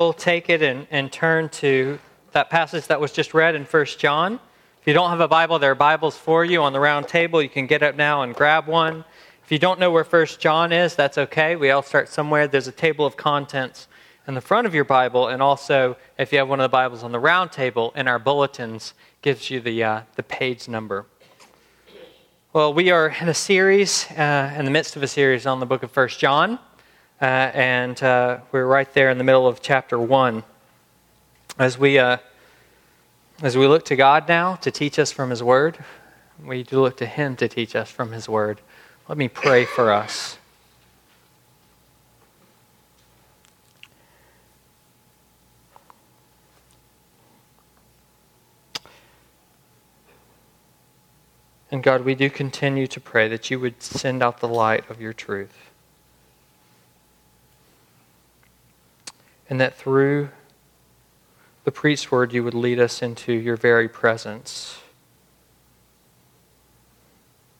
We'll take it and, and turn to that passage that was just read in 1 John. If you don't have a Bible, there are Bibles for you on the round table. You can get up now and grab one. If you don't know where 1 John is, that's okay. We all start somewhere. There's a table of contents in the front of your Bible, and also, if you have one of the Bibles on the round table, in our bulletins, gives you the, uh, the page number. Well, we are in a series, uh, in the midst of a series on the book of 1 John. Uh, and uh, we're right there in the middle of chapter 1. As we, uh, as we look to God now to teach us from His Word, we do look to Him to teach us from His Word. Let me pray for us. And God, we do continue to pray that you would send out the light of your truth. And that through the preached word you would lead us into your very presence.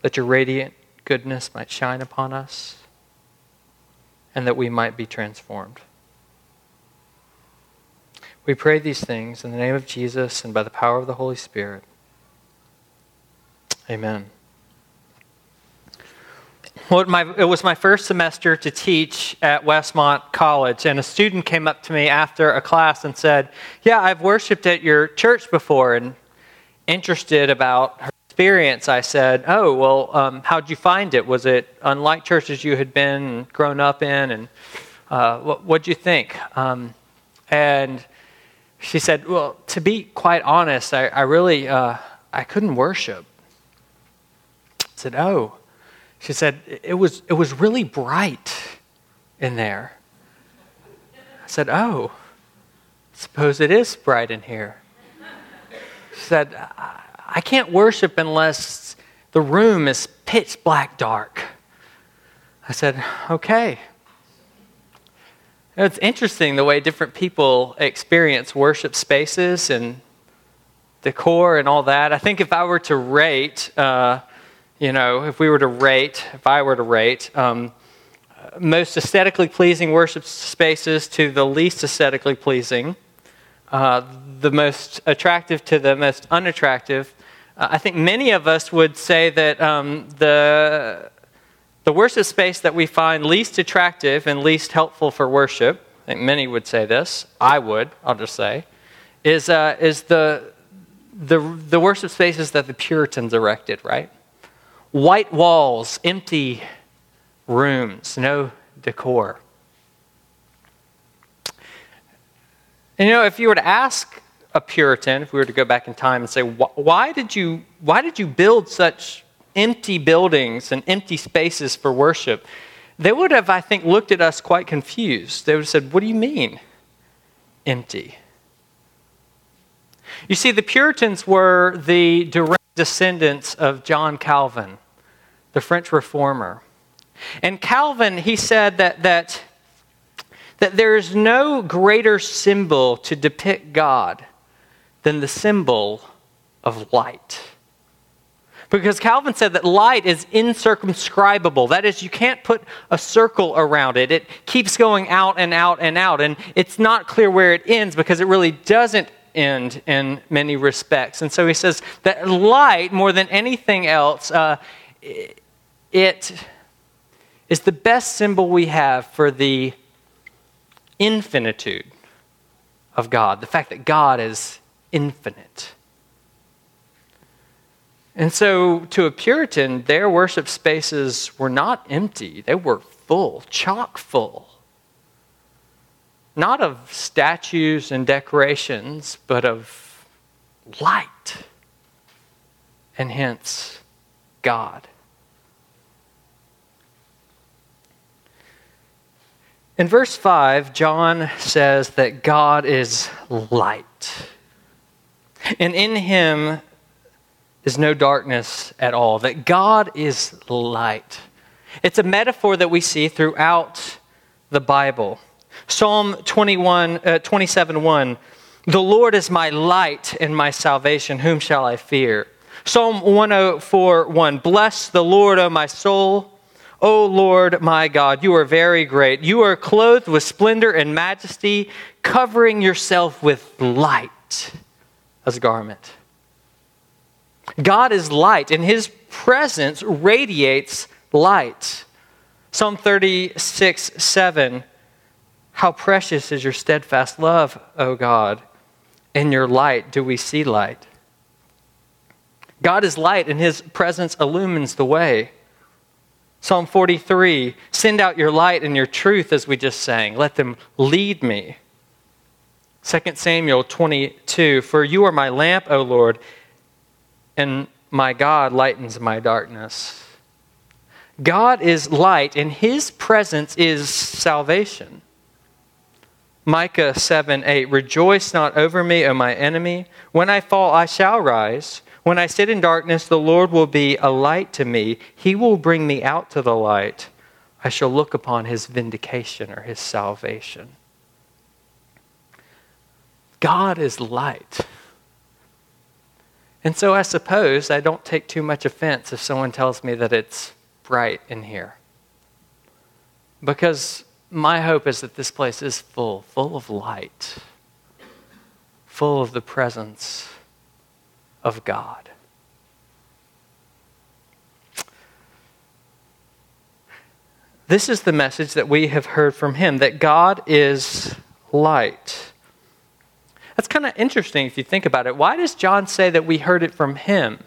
That your radiant goodness might shine upon us and that we might be transformed. We pray these things in the name of Jesus and by the power of the Holy Spirit. Amen. Well, my, it was my first semester to teach at Westmont College, and a student came up to me after a class and said, Yeah, I've worshiped at your church before, and interested about her experience, I said, Oh, well, um, how'd you find it? Was it unlike churches you had been grown up in? And uh, what, what'd you think? Um, and she said, Well, to be quite honest, I, I really uh, I couldn't worship. I said, Oh. She said, it was, it was really bright in there. I said, Oh, suppose it is bright in here. She said, I can't worship unless the room is pitch black dark. I said, Okay. It's interesting the way different people experience worship spaces and decor and all that. I think if I were to rate, uh, you know, if we were to rate, if I were to rate, um, most aesthetically pleasing worship spaces to the least aesthetically pleasing, uh, the most attractive to the most unattractive, uh, I think many of us would say that um, the, the worship space that we find least attractive and least helpful for worship, I think many would say this, I would, I'll just say, is, uh, is the, the, the worship spaces that the Puritans erected, right? White walls, empty rooms, no decor. And you know, if you were to ask a Puritan, if we were to go back in time and say, why did you, why did you build such empty buildings and empty spaces for worship? They would have, I think, looked at us quite confused. They would have said, What do you mean, empty? You see, the Puritans were the direct descendants of John Calvin, the French reformer. And Calvin, he said that, that, that there is no greater symbol to depict God than the symbol of light. Because Calvin said that light is incircumscribable. That is, you can't put a circle around it. It keeps going out and out and out. And it's not clear where it ends because it really doesn't end in many respects. And so he says that light, more than anything else, uh, it is the best symbol we have for the infinitude of God, the fact that God is infinite. And so, to a Puritan, their worship spaces were not empty, they were full, chock full not of statues and decorations, but of light, and hence God. In verse 5, John says that God is light. And in him is no darkness at all, that God is light. It's a metaphor that we see throughout the Bible. Psalm 21, uh, 27 1. The Lord is my light and my salvation. Whom shall I fear? Psalm 104 1. Bless the Lord, O my soul. O Lord my God, you are very great. You are clothed with splendor and majesty, covering yourself with light as a garment. God is light, and his presence radiates light. Psalm 36 7 How precious is your steadfast love, O God! In your light do we see light. God is light, and his presence illumines the way. Psalm 43 Send out your light and your truth, as we just sang. Let them lead me. 2 Samuel 22 For you are my lamp, O Lord, and my God lightens my darkness. God is light, and his presence is salvation. Micah 7 8 Rejoice not over me, O my enemy. When I fall, I shall rise. When I sit in darkness, the Lord will be a light to me. He will bring me out to the light. I shall look upon his vindication or his salvation. God is light. And so I suppose I don't take too much offense if someone tells me that it's bright in here. Because my hope is that this place is full, full of light, full of the presence of God. This is the message that we have heard from him that God is light. That's kind of interesting if you think about it. Why does John say that we heard it from him?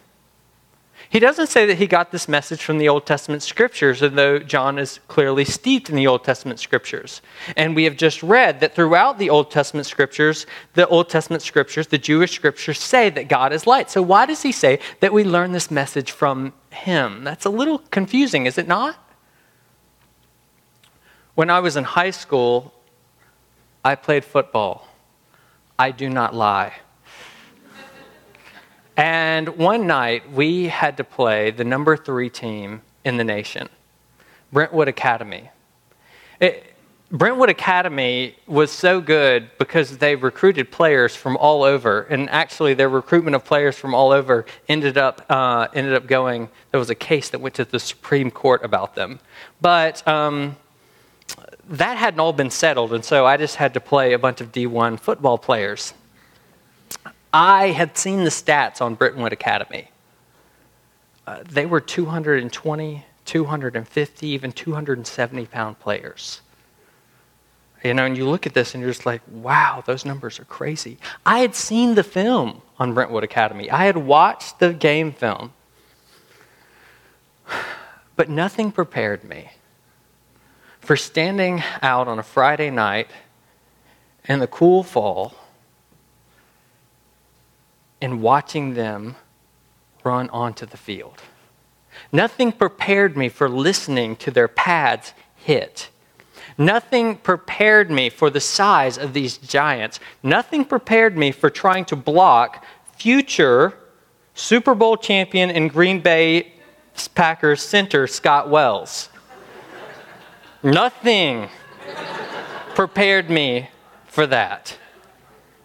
He doesn't say that he got this message from the Old Testament scriptures, although John is clearly steeped in the Old Testament scriptures. And we have just read that throughout the Old Testament scriptures, the Old Testament scriptures, the Jewish scriptures say that God is light. So why does he say that we learn this message from him? That's a little confusing, is it not? When I was in high school, I played football. I do not lie. And one night, we had to play the number three team in the nation, Brentwood Academy. It, Brentwood Academy was so good because they recruited players from all over, and actually, their recruitment of players from all over ended up uh, ended up going. There was a case that went to the Supreme Court about them, but um, that hadn't all been settled, and so I just had to play a bunch of D1 football players. I had seen the stats on Brentwood Academy. Uh, they were 220, 250, even 270 pound players. You know, and you look at this and you're just like, wow, those numbers are crazy. I had seen the film on Brentwood Academy, I had watched the game film, but nothing prepared me for standing out on a Friday night in the cool fall and watching them run onto the field. Nothing prepared me for listening to their pads hit. Nothing prepared me for the size of these giants. Nothing prepared me for trying to block future Super Bowl champion and Green Bay Packers center Scott Wells. Nothing prepared me for that.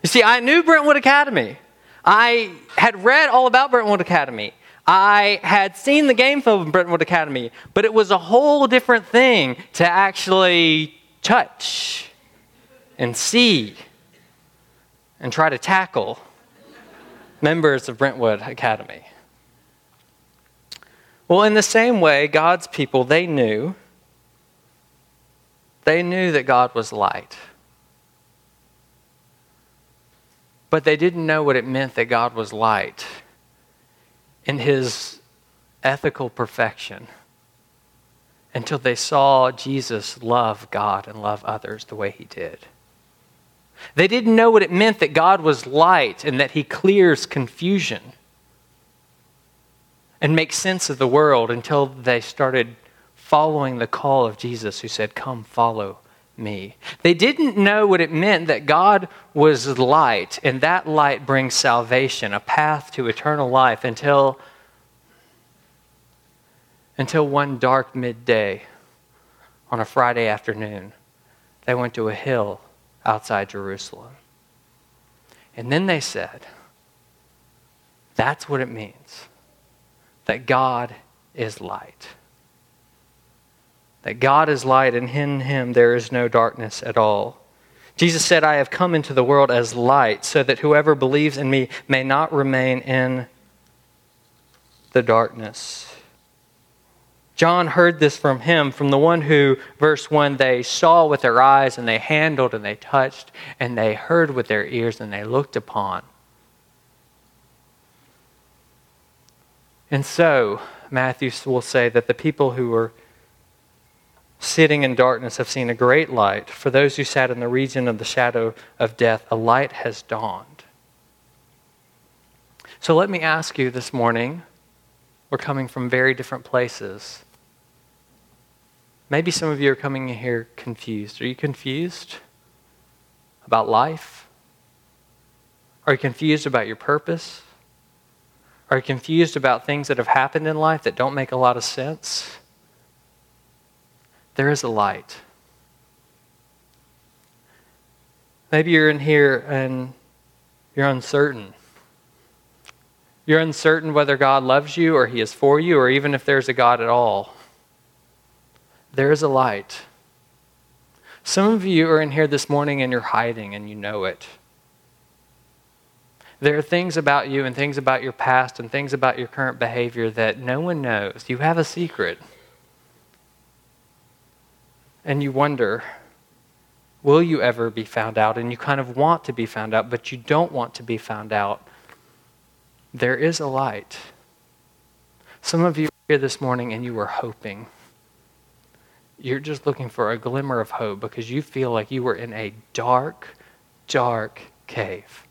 You see, I knew Brentwood Academy. I had read all about Brentwood Academy. I had seen the game film of Brentwood Academy, but it was a whole different thing to actually touch and see and try to tackle members of Brentwood Academy. Well, in the same way, God's people, they knew. They knew that God was light. But they didn't know what it meant that God was light in his ethical perfection until they saw Jesus love God and love others the way he did. They didn't know what it meant that God was light and that he clears confusion and makes sense of the world until they started following the call of Jesus, who said, Come, follow me. They didn't know what it meant that God was light, and that light brings salvation, a path to eternal life until, until one dark midday on a Friday afternoon, they went to a hill outside Jerusalem. And then they said, That's what it means that God is light. That God is light, and in him there is no darkness at all. Jesus said, I have come into the world as light, so that whoever believes in me may not remain in the darkness. John heard this from him, from the one who, verse 1, they saw with their eyes, and they handled, and they touched, and they heard with their ears, and they looked upon. And so, Matthew will say that the people who were sitting in darkness have seen a great light. For those who sat in the region of the shadow of death, a light has dawned. So let me ask you this morning we're coming from very different places. Maybe some of you are coming in here confused. Are you confused about life? Are you confused about your purpose? Are you confused about things that have happened in life that don't make a lot of sense? There is a light. Maybe you're in here and you're uncertain. You're uncertain whether God loves you or He is for you, or even if there's a God at all. There is a light. Some of you are in here this morning and you're hiding and you know it. There are things about you and things about your past and things about your current behavior that no one knows. You have a secret. And you wonder, will you ever be found out? And you kind of want to be found out, but you don't want to be found out. There is a light. Some of you here this morning and you were hoping. You're just looking for a glimmer of hope because you feel like you were in a dark, dark cave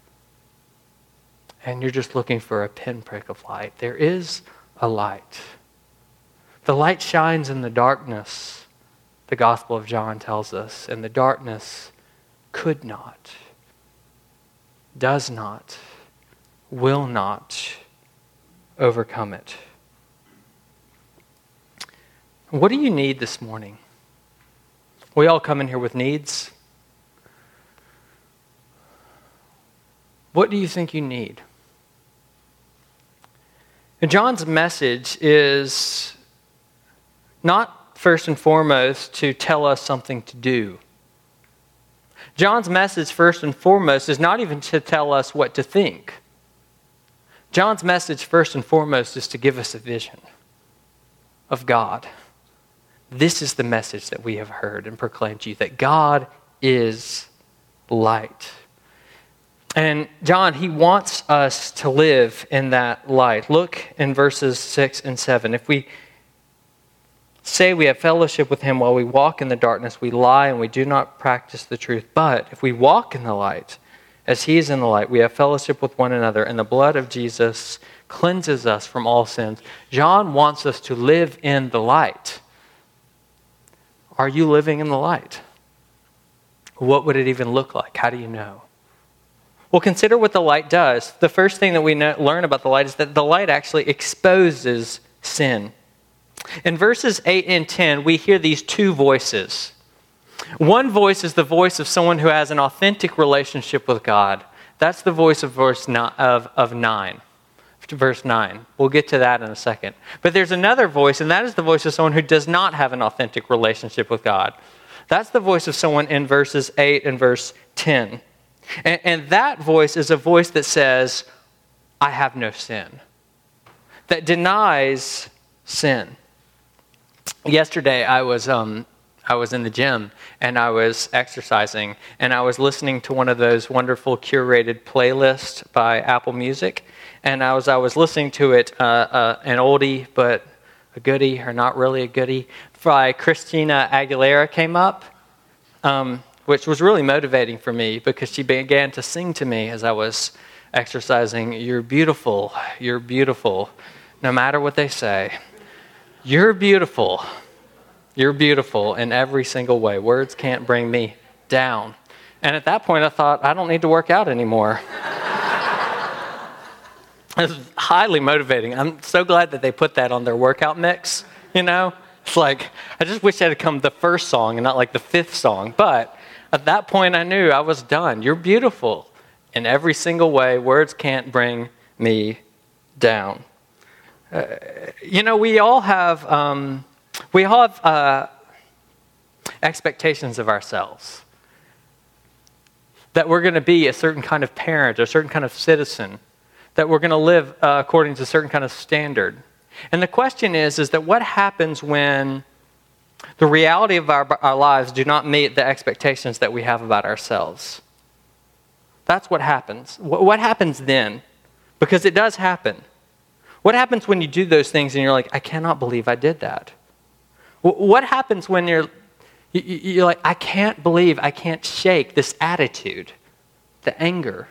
and you're just looking for a pinprick of light. There is a light. The light shines in the darkness, the Gospel of John tells us, and the darkness could not, does not, will not overcome it. What do you need this morning? We all come in here with needs. What do you think you need? John's message is not first and foremost to tell us something to do. John's message, first and foremost, is not even to tell us what to think. John's message, first and foremost, is to give us a vision of God. This is the message that we have heard and proclaimed to you that God is light. And John, he wants us to live in that light. Look in verses 6 and 7. If we say we have fellowship with him while we walk in the darkness, we lie and we do not practice the truth. But if we walk in the light, as he is in the light, we have fellowship with one another, and the blood of Jesus cleanses us from all sins. John wants us to live in the light. Are you living in the light? What would it even look like? How do you know? Well, consider what the light does. The first thing that we know, learn about the light is that the light actually exposes sin. In verses 8 and 10, we hear these two voices. One voice is the voice of someone who has an authentic relationship with God. That's the voice of verse nine, of, of 9. Verse 9. We'll get to that in a second. But there's another voice, and that is the voice of someone who does not have an authentic relationship with God. That's the voice of someone in verses 8 and verse 10. And, and that voice is a voice that says, I have no sin, that denies sin. Yesterday, I was, um, I was in the gym and I was exercising, and I was listening to one of those wonderful curated playlists by Apple Music. And I was, I was listening to it, uh, uh, an oldie, but a goodie, or not really a goodie, by Christina Aguilera came up. Um, which was really motivating for me because she began to sing to me as I was exercising, You're beautiful, you're beautiful, no matter what they say. You're beautiful, you're beautiful in every single way. Words can't bring me down. And at that point, I thought, I don't need to work out anymore. it's highly motivating. I'm so glad that they put that on their workout mix, you know? It's like, I just wish that had come the first song and not like the fifth song. But at that point, I knew I was done. You're beautiful in every single way. Words can't bring me down. Uh, you know, we all have, um, we all have uh, expectations of ourselves. That we're going to be a certain kind of parent, a certain kind of citizen, that we're going to live uh, according to a certain kind of standard. And the question is, is that what happens when the reality of our, our lives do not meet the expectations that we have about ourselves? That's what happens. What, what happens then? Because it does happen. What happens when you do those things and you're like, I cannot believe I did that? What happens when you're, you're like, I can't believe I can't shake this attitude, the anger,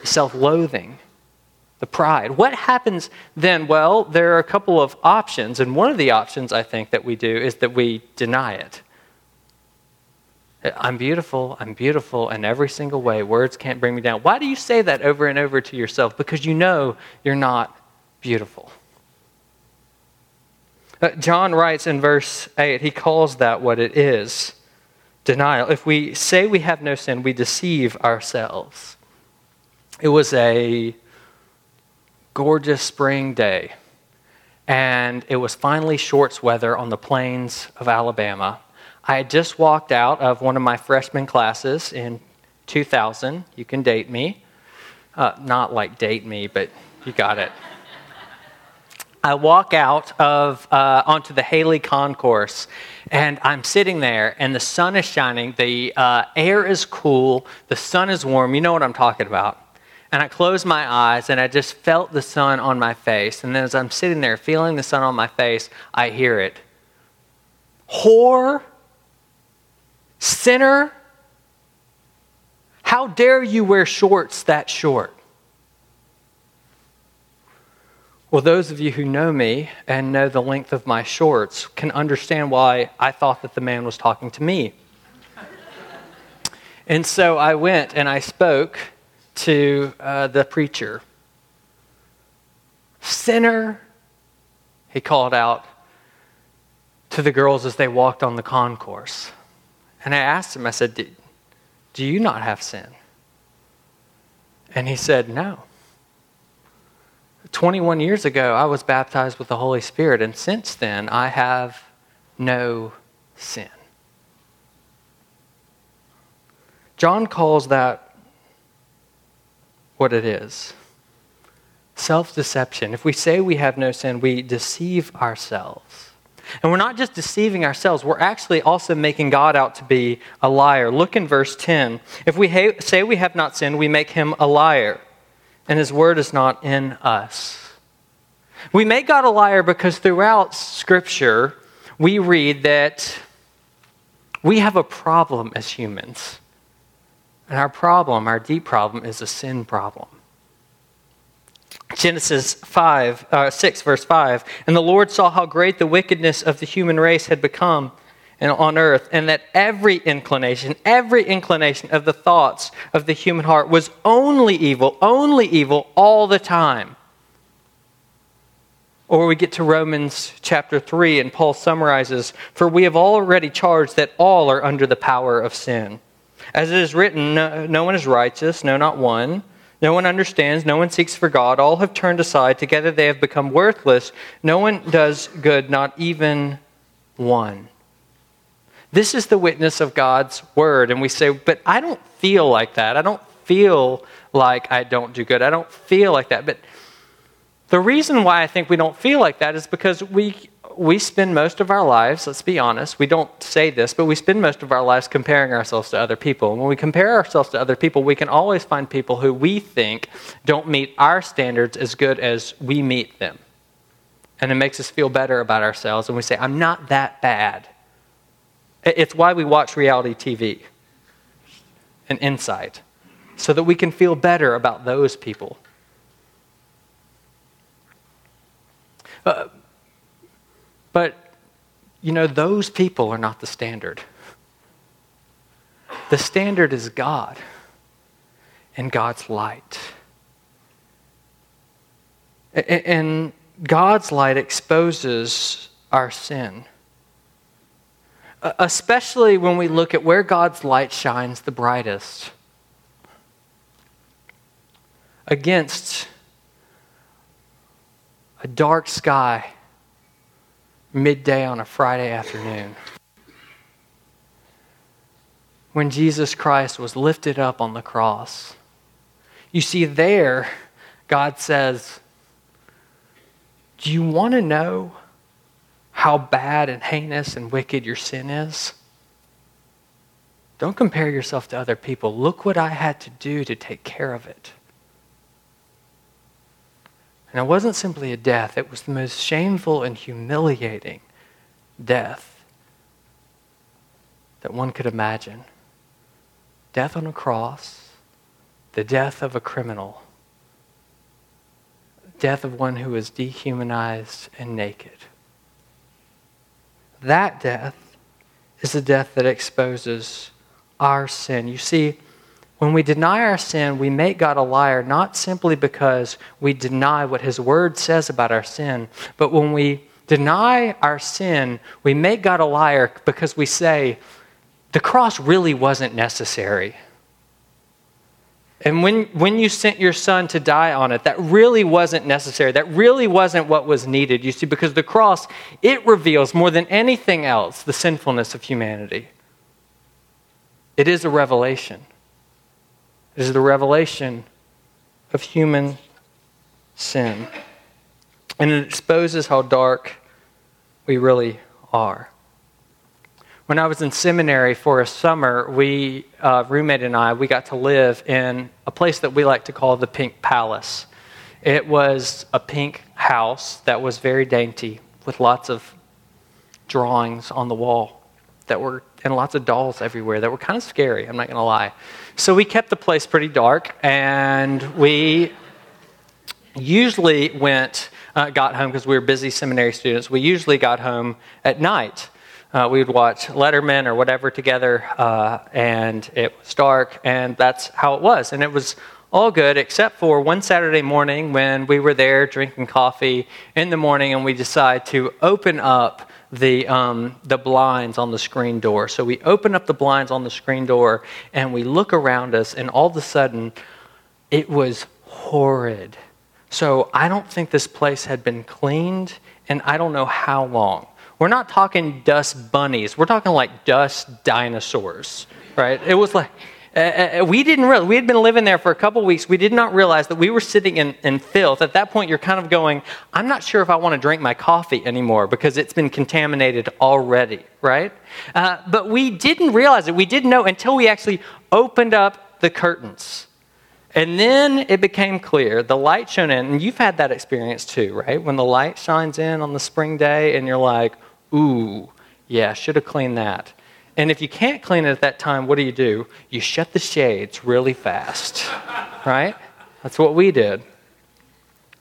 the self loathing, the pride? What happens then? Well, there are a couple of options, and one of the options I think that we do is that we deny it. I'm beautiful, I'm beautiful in every single way. Words can't bring me down. Why do you say that over and over to yourself? Because you know you're not beautiful. Uh, John writes in verse 8, he calls that what it is denial. If we say we have no sin, we deceive ourselves. It was a gorgeous spring day, and it was finally shorts weather on the plains of Alabama. I had just walked out of one of my freshman classes in 2000. You can date me. Uh, not like date me, but you got it. I walk out of uh, onto the Haley Concourse, and I'm sitting there, and the sun is shining. The uh, air is cool. The sun is warm. You know what I'm talking about. And I closed my eyes, and I just felt the sun on my face. And as I'm sitting there feeling the sun on my face, I hear it. Whore Sinner, how dare you wear shorts that short? Well, those of you who know me and know the length of my shorts can understand why I thought that the man was talking to me. and so I went and I spoke to uh, the preacher. Sinner, he called out to the girls as they walked on the concourse. And I asked him, I said, Do you not have sin? And he said, No. 21 years ago, I was baptized with the Holy Spirit, and since then, I have no sin. John calls that what it is self deception. If we say we have no sin, we deceive ourselves. And we're not just deceiving ourselves, we're actually also making God out to be a liar. Look in verse 10. If we ha- say we have not sinned, we make him a liar, and his word is not in us. We make God a liar because throughout Scripture, we read that we have a problem as humans. And our problem, our deep problem, is a sin problem. Genesis 5, uh, 6, verse 5. And the Lord saw how great the wickedness of the human race had become on earth, and that every inclination, every inclination of the thoughts of the human heart was only evil, only evil all the time. Or we get to Romans chapter 3, and Paul summarizes For we have already charged that all are under the power of sin. As it is written, no, no one is righteous, no, not one. No one understands. No one seeks for God. All have turned aside. Together they have become worthless. No one does good, not even one. This is the witness of God's word. And we say, but I don't feel like that. I don't feel like I don't do good. I don't feel like that. But the reason why I think we don't feel like that is because we we spend most of our lives, let's be honest, we don't say this, but we spend most of our lives comparing ourselves to other people. And when we compare ourselves to other people, we can always find people who we think don't meet our standards as good as we meet them. And it makes us feel better about ourselves. And we say, I'm not that bad. It's why we watch reality TV and insight, so that we can feel better about those people. Uh, but, you know, those people are not the standard. The standard is God and God's light. And God's light exposes our sin. Especially when we look at where God's light shines the brightest against a dark sky midday on a Friday afternoon. when Jesus Christ was lifted up on the cross. You see, there, God says, Do you want to know how bad and heinous and wicked your sin is? Don't compare yourself to other people. Look what I had to do to take care of it. And it wasn't simply a death, it was the most shameful and humiliating death that one could imagine. Death on a cross, the death of a criminal, death of one who is dehumanized and naked. That death is the death that exposes our sin. You see, when we deny our sin, we make God a liar not simply because we deny what His Word says about our sin, but when we deny our sin, we make God a liar because we say, the cross really wasn't necessary. And when, when you sent your son to die on it, that really wasn't necessary. That really wasn't what was needed. You see, because the cross, it reveals more than anything else the sinfulness of humanity. It is a revelation. Is the revelation of human sin. And it exposes how dark we really are. When I was in seminary for a summer, we, uh, roommate and I, we got to live in a place that we like to call the Pink Palace. It was a pink house that was very dainty with lots of drawings on the wall that were and lots of dolls everywhere that were kind of scary, I'm not going to lie. So we kept the place pretty dark, and we usually went, uh, got home because we were busy seminary students. We usually got home at night. Uh, we would watch Letterman or whatever together, uh, and it was dark, and that's how it was. And it was all good except for one Saturday morning when we were there drinking coffee in the morning, and we decided to open up the, um, the blinds on the screen door. So we open up the blinds on the screen door and we look around us, and all of a sudden, it was horrid. So I don't think this place had been cleaned, and I don't know how long. We're not talking dust bunnies, we're talking like dust dinosaurs, right? It was like uh, uh, we didn't realize, we had been living there for a couple weeks. We did not realize that we were sitting in, in filth. At that point, you're kind of going, I'm not sure if I want to drink my coffee anymore because it's been contaminated already, right? Uh, but we didn't realize it. We didn't know until we actually opened up the curtains. And then it became clear, the light shone in, and you've had that experience too, right? When the light shines in on the spring day and you're like, ooh, yeah, should have cleaned that. And if you can't clean it at that time, what do you do? You shut the shades really fast, right? That's what we did.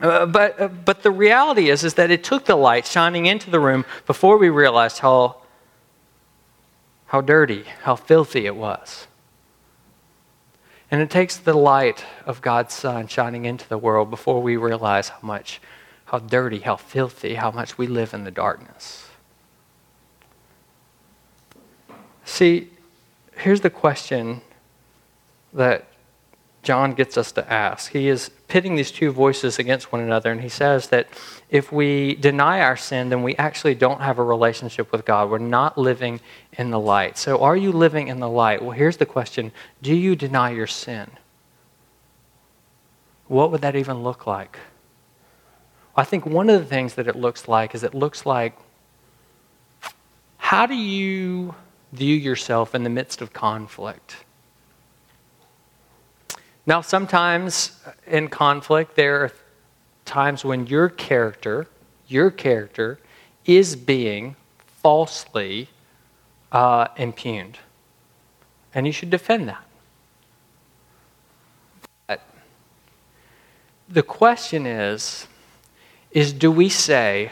Uh, but, uh, but the reality is, is that it took the light shining into the room before we realized how, how dirty, how filthy it was. And it takes the light of God's Son shining into the world before we realize how much, how dirty, how filthy, how much we live in the darkness. See, here's the question that John gets us to ask. He is pitting these two voices against one another, and he says that if we deny our sin, then we actually don't have a relationship with God. We're not living in the light. So, are you living in the light? Well, here's the question Do you deny your sin? What would that even look like? I think one of the things that it looks like is it looks like how do you view yourself in the midst of conflict. Now, sometimes in conflict, there are times when your character, your character, is being falsely uh, impugned. And you should defend that. But the question is, is do we say,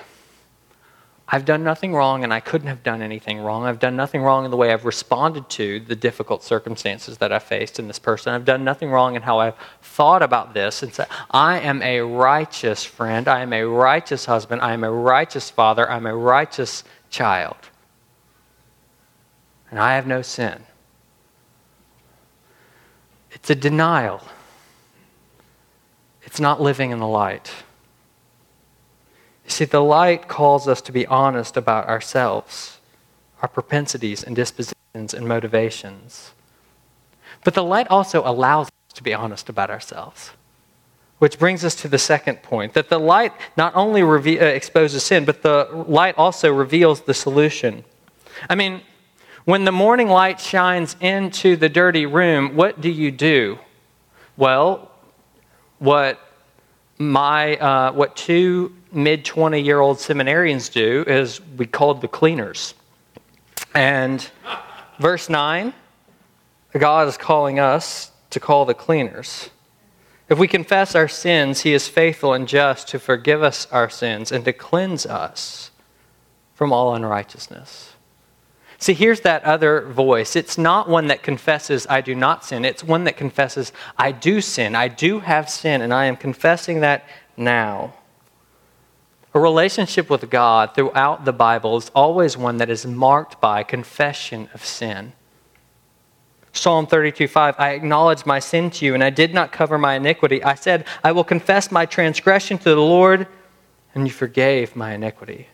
I've done nothing wrong and I couldn't have done anything wrong. I've done nothing wrong in the way I've responded to the difficult circumstances that I faced in this person. I've done nothing wrong in how I've thought about this and said, I am a righteous friend. I am a righteous husband. I am a righteous father. I'm a righteous child. And I have no sin. It's a denial, it's not living in the light. You see, the light calls us to be honest about ourselves, our propensities and dispositions and motivations. But the light also allows us to be honest about ourselves. Which brings us to the second point that the light not only reve- uh, exposes sin, but the light also reveals the solution. I mean, when the morning light shines into the dirty room, what do you do? Well, what my uh, what two mid 20 year old seminarians do is we called the cleaners. And verse 9, God is calling us to call the cleaners. If we confess our sins, he is faithful and just to forgive us our sins and to cleanse us from all unrighteousness. See, here's that other voice. It's not one that confesses, I do not sin. It's one that confesses, I do sin. I do have sin, and I am confessing that now. A relationship with God throughout the Bible is always one that is marked by confession of sin. Psalm 32 5, I acknowledge my sin to you, and I did not cover my iniquity. I said, I will confess my transgression to the Lord, and you forgave my iniquity.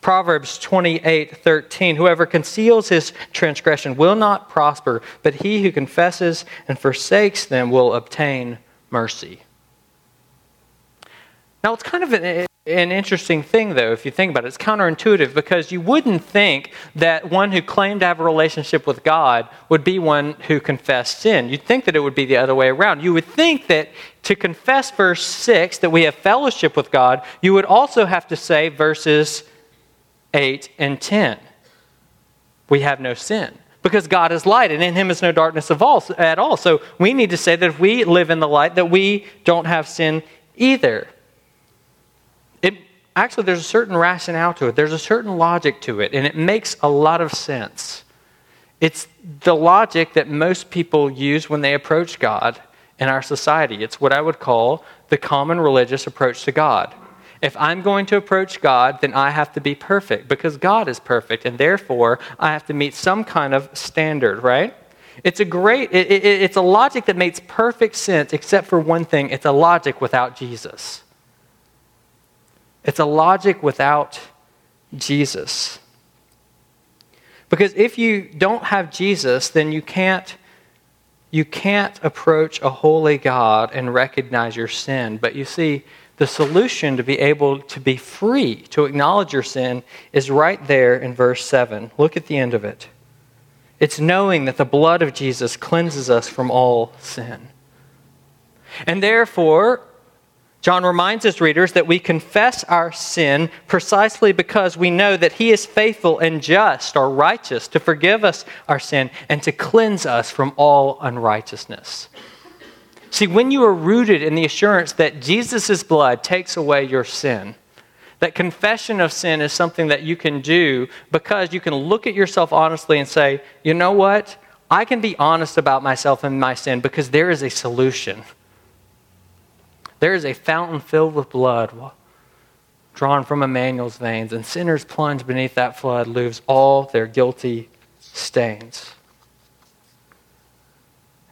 Proverbs 28 13, whoever conceals his transgression will not prosper, but he who confesses and forsakes them will obtain mercy. Now, it's kind of an, an interesting thing, though, if you think about it. It's counterintuitive because you wouldn't think that one who claimed to have a relationship with God would be one who confessed sin. You'd think that it would be the other way around. You would think that to confess verse 6, that we have fellowship with God, you would also have to say verses 8 and 10. We have no sin because God is light and in him is no darkness all, at all. So we need to say that if we live in the light, that we don't have sin either actually, there's a certain rationale to it, there's a certain logic to it, and it makes a lot of sense. It's the logic that most people use when they approach God in our society. It's what I would call the common religious approach to God. If I'm going to approach God, then I have to be perfect because God is perfect, and therefore I have to meet some kind of standard, right? It's a great, it, it, it's a logic that makes perfect sense, except for one thing it's a logic without Jesus. It's a logic without Jesus. Because if you don't have Jesus, then you can't you can't approach a holy God and recognize your sin. But you see, the solution to be able to be free to acknowledge your sin is right there in verse 7. Look at the end of it. It's knowing that the blood of Jesus cleanses us from all sin. And therefore, John reminds his readers that we confess our sin precisely because we know that he is faithful and just or righteous to forgive us our sin and to cleanse us from all unrighteousness. See, when you are rooted in the assurance that Jesus' blood takes away your sin, that confession of sin is something that you can do because you can look at yourself honestly and say, you know what? I can be honest about myself and my sin because there is a solution. There is a fountain filled with blood drawn from Emmanuel's veins, and sinners plunge beneath that flood lose all their guilty stains.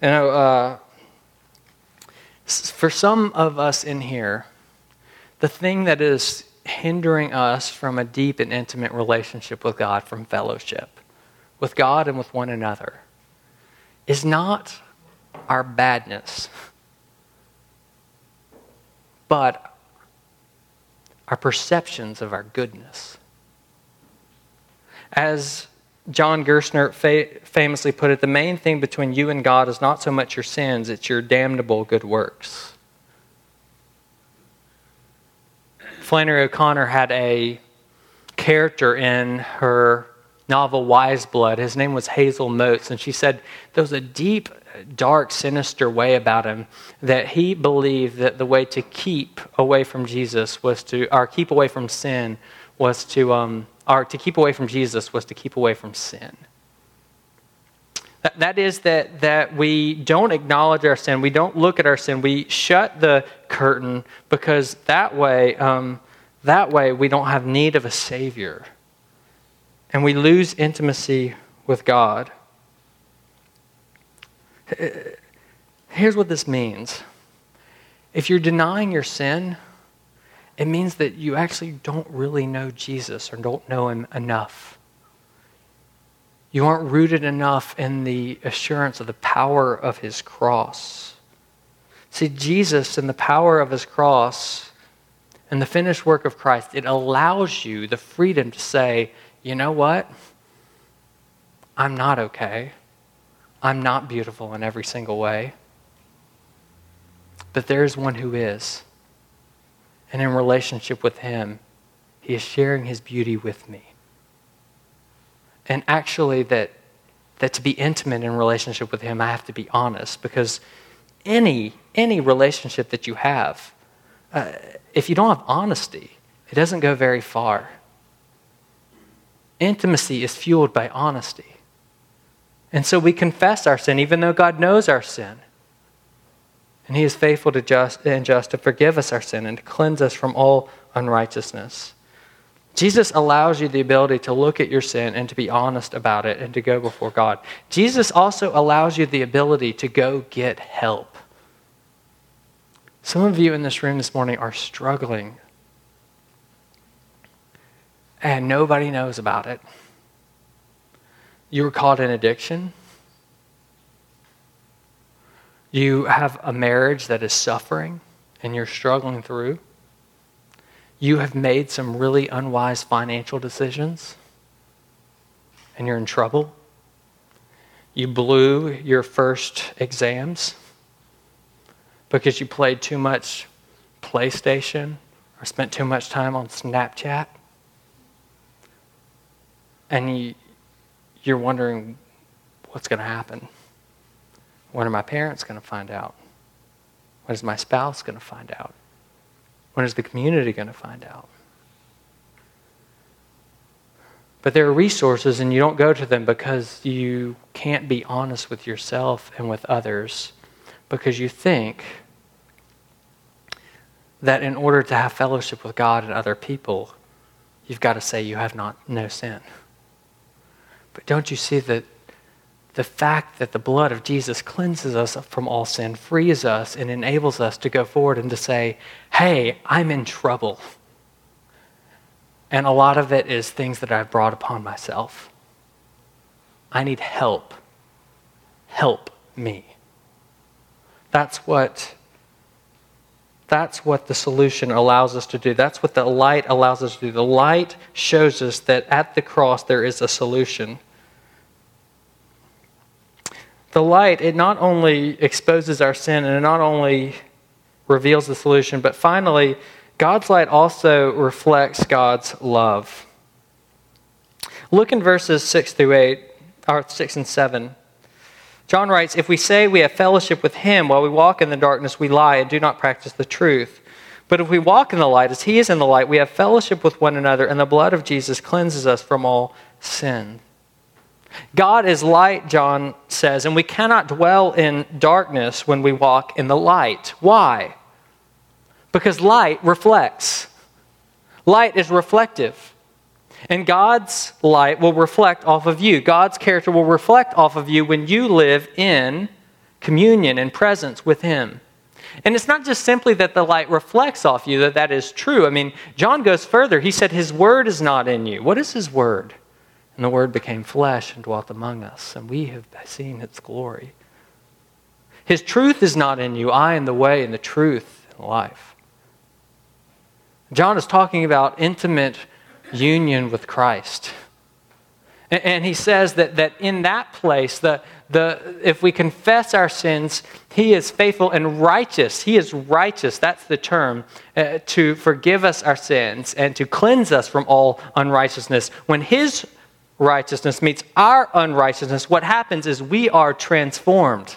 You know, uh, for some of us in here, the thing that is hindering us from a deep and intimate relationship with God, from fellowship with God and with one another, is not our badness but our perceptions of our goodness. As John Gerstner fa- famously put it, the main thing between you and God is not so much your sins, it's your damnable good works. Flannery O'Connor had a character in her novel Wise Blood. His name was Hazel Motes, and she said there was a deep dark, sinister way about him that he believed that the way to keep away from Jesus was to, or keep away from sin was to, um, or to keep away from Jesus was to keep away from sin. That, is that, that we don't acknowledge our sin, we don't look at our sin, we shut the curtain because that way, um, that way we don't have need of a Savior. And we lose intimacy with God. Here's what this means if you're denying your sin, it means that you actually don't really know Jesus or don't know him enough. You aren't rooted enough in the assurance of the power of his cross. See, Jesus and the power of his cross and the finished work of Christ, it allows you the freedom to say, you know what? I'm not okay. I'm not beautiful in every single way. But there's one who is. And in relationship with him, he is sharing his beauty with me. And actually, that, that to be intimate in relationship with him, I have to be honest because any, any relationship that you have, uh, if you don't have honesty, it doesn't go very far. Intimacy is fueled by honesty. And so we confess our sin, even though God knows our sin. And He is faithful to just, and just to forgive us our sin and to cleanse us from all unrighteousness. Jesus allows you the ability to look at your sin and to be honest about it and to go before God. Jesus also allows you the ability to go get help. Some of you in this room this morning are struggling, and nobody knows about it. You were caught in addiction. You have a marriage that is suffering and you're struggling through. You have made some really unwise financial decisions and you're in trouble. You blew your first exams because you played too much PlayStation or spent too much time on Snapchat. And you, you're wondering what's going to happen. When are my parents going to find out? When is my spouse going to find out? When is the community going to find out? But there are resources, and you don't go to them because you can't be honest with yourself and with others because you think that in order to have fellowship with God and other people, you've got to say you have not no sin. But don't you see that the fact that the blood of Jesus cleanses us from all sin, frees us, and enables us to go forward and to say, hey, I'm in trouble. And a lot of it is things that I've brought upon myself. I need help. Help me. That's what that's what the solution allows us to do. That's what the light allows us to do. The light shows us that at the cross there is a solution. The light, it not only exposes our sin and it not only reveals the solution, but finally, God's light also reflects God's love. Look in verses 6 through 8, or 6 and 7. John writes, If we say we have fellowship with him while we walk in the darkness, we lie and do not practice the truth. But if we walk in the light as he is in the light, we have fellowship with one another, and the blood of Jesus cleanses us from all sin. God is light, John says, and we cannot dwell in darkness when we walk in the light. Why? Because light reflects. Light is reflective. And God's light will reflect off of you. God's character will reflect off of you when you live in communion and presence with Him. And it's not just simply that the light reflects off you, that that is true. I mean, John goes further. He said, His word is not in you. What is His word? And the word became flesh and dwelt among us, and we have seen its glory. His truth is not in you. I am the way and the truth and life. John is talking about intimate union with Christ. And, he says that, that in that place, the, the, if we confess our sins, He is faithful and righteous. He is righteous, that's the term, uh, to forgive us our sins and to cleanse us from all unrighteousness. When His righteousness meets our unrighteousness, what happens is we are transformed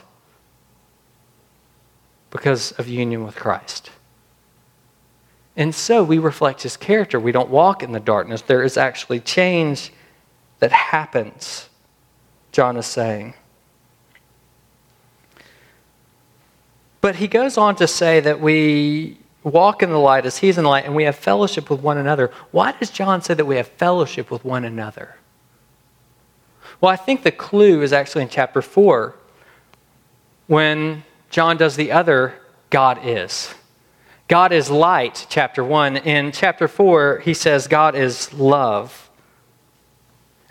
because of union with Christ. And so we reflect his character. We don't walk in the darkness. There is actually change that happens, John is saying. But he goes on to say that we walk in the light as he's in the light and we have fellowship with one another. Why does John say that we have fellowship with one another? Well, I think the clue is actually in chapter 4 when John does the other God is. God is light, chapter 1. In chapter 4, he says God is love.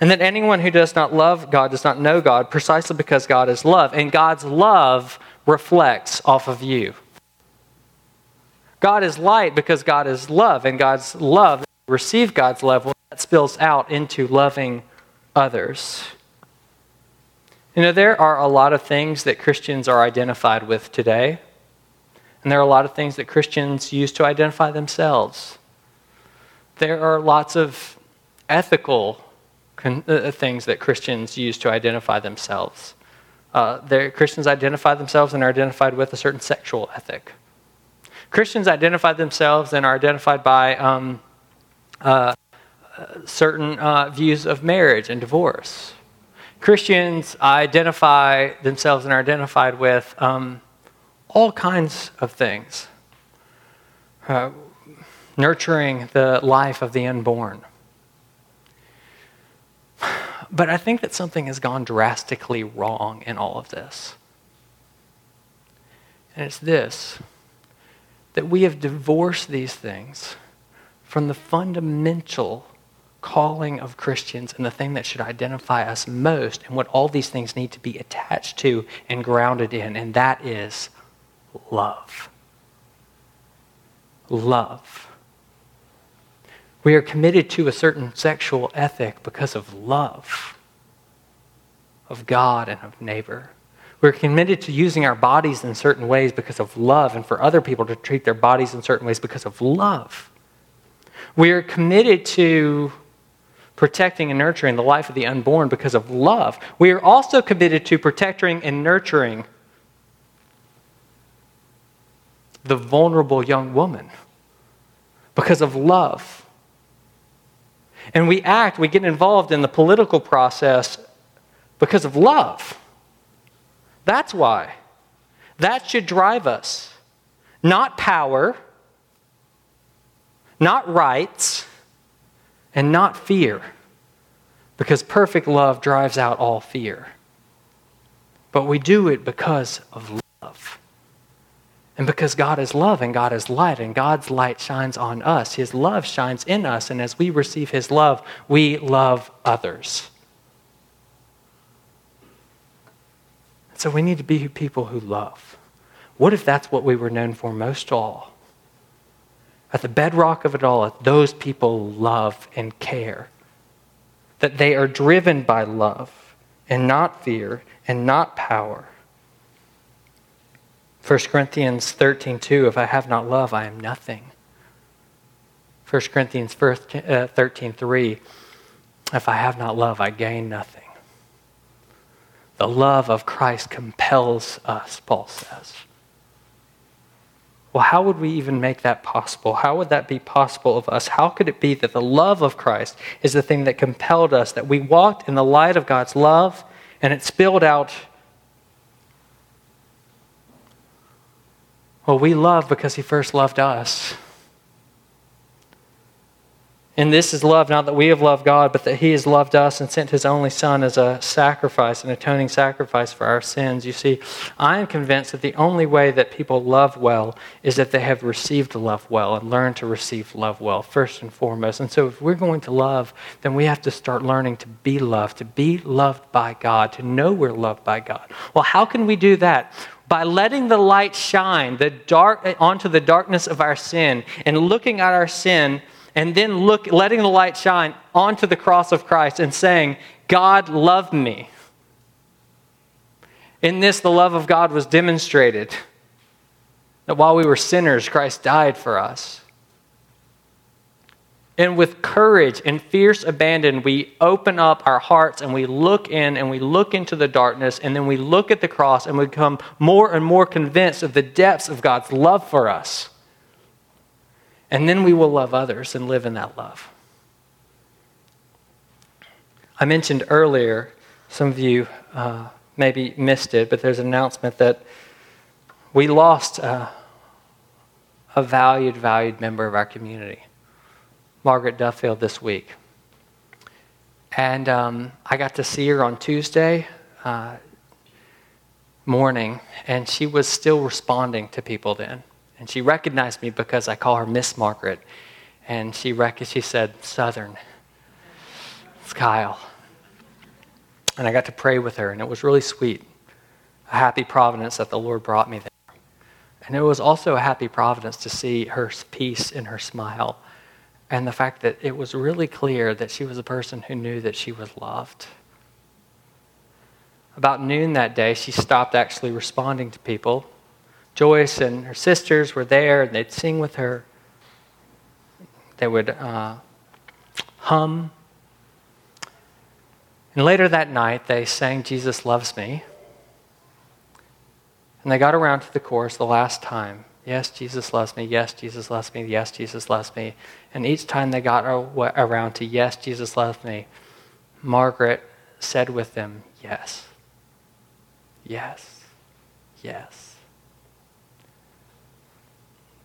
And that anyone who does not love God does not know God precisely because God is love. And God's love reflects off of you. God is light because God is love, and God's love, receive God's love, well, that spills out into loving others. You know, there are a lot of things that Christians are identified with today, and there are a lot of things that Christians use to identify themselves. There are lots of ethical con- uh, things that Christians use to identify themselves. Uh, Christians identify themselves and are identified with a certain sexual ethic. Christians identify themselves and are identified by um, uh, certain uh, views of marriage and divorce. Christians identify themselves and are identified with um, all kinds of things. Uh, nurturing the life of the unborn. But I think that something has gone drastically wrong in all of this. And it's this that we have divorced these things from the fundamental calling of Christians and the thing that should identify us most and what all these things need to be attached to and grounded in, and that is love. Love. We are committed to a certain sexual ethic because of love of God and of neighbor. We're committed to using our bodies in certain ways because of love, and for other people to treat their bodies in certain ways because of love. We are committed to protecting and nurturing the life of the unborn because of love. We are also committed to protecting and nurturing the vulnerable young woman because of love. And we act, we get involved in the political process because of love. That's why. That should drive us. Not power, not rights, and not fear. Because perfect love drives out all fear. But we do it because of love. And because God is love and God is light, and God's light shines on us, His love shines in us, and as we receive His love, we love others. So we need to be people who love. What if that's what we were known for most of all? At the bedrock of it all, those people love and care. That they are driven by love and not fear and not power. 1 Corinthians 13, 2, if I have not love, I am nothing. 1 Corinthians uh, 13, 3, if I have not love, I gain nothing. The love of Christ compels us, Paul says. Well, how would we even make that possible? How would that be possible of us? How could it be that the love of Christ is the thing that compelled us, that we walked in the light of God's love and it spilled out? Well, we love because He first loved us. And this is love, not that we have loved God, but that He has loved us and sent His only Son as a sacrifice, an atoning sacrifice for our sins. You see, I am convinced that the only way that people love well is that they have received love well and learned to receive love well, first and foremost. And so, if we're going to love, then we have to start learning to be loved, to be loved by God, to know we're loved by God. Well, how can we do that? by letting the light shine the dark onto the darkness of our sin and looking at our sin and then look, letting the light shine onto the cross of Christ and saying, God loved me. In this, the love of God was demonstrated that while we were sinners, Christ died for us. And with courage and fierce abandon, we open up our hearts and we look in and we look into the darkness and then we look at the cross and we become more and more convinced of the depths of God's love for us. And then we will love others and live in that love. I mentioned earlier, some of you uh, maybe missed it, but there's an announcement that we lost uh, a valued, valued member of our community, Margaret Duffield, this week. And um, I got to see her on Tuesday uh, morning, and she was still responding to people then. And she recognized me because I call her Miss Margaret. And she, rec- she said, Southern. It's Kyle. And I got to pray with her, and it was really sweet. A happy providence that the Lord brought me there. And it was also a happy providence to see her peace in her smile and the fact that it was really clear that she was a person who knew that she was loved. About noon that day, she stopped actually responding to people. Joyce and her sisters were there, and they'd sing with her. They would uh, hum. And later that night, they sang Jesus Loves Me. And they got around to the chorus the last time. Yes, Jesus loves me. Yes, Jesus loves me. Yes, Jesus loves me. And each time they got around to yes, Jesus loves me, Margaret said with them, yes, yes, yes.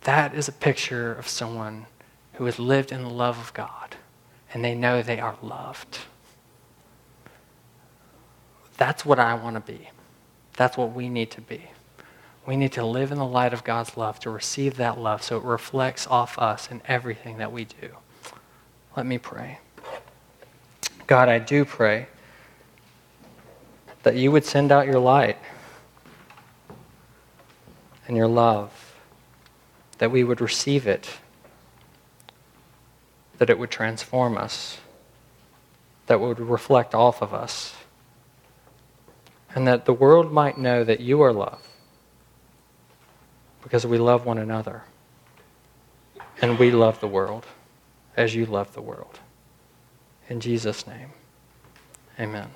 That is a picture of someone who has lived in the love of God and they know they are loved. That's what I want to be. That's what we need to be. We need to live in the light of God's love, to receive that love so it reflects off us in everything that we do. Let me pray. God, I do pray that you would send out your light and your love, that we would receive it, that it would transform us, that would reflect off of us, and that the world might know that you are love because we love one another. And we love the world as you love the world. In Jesus' name, amen.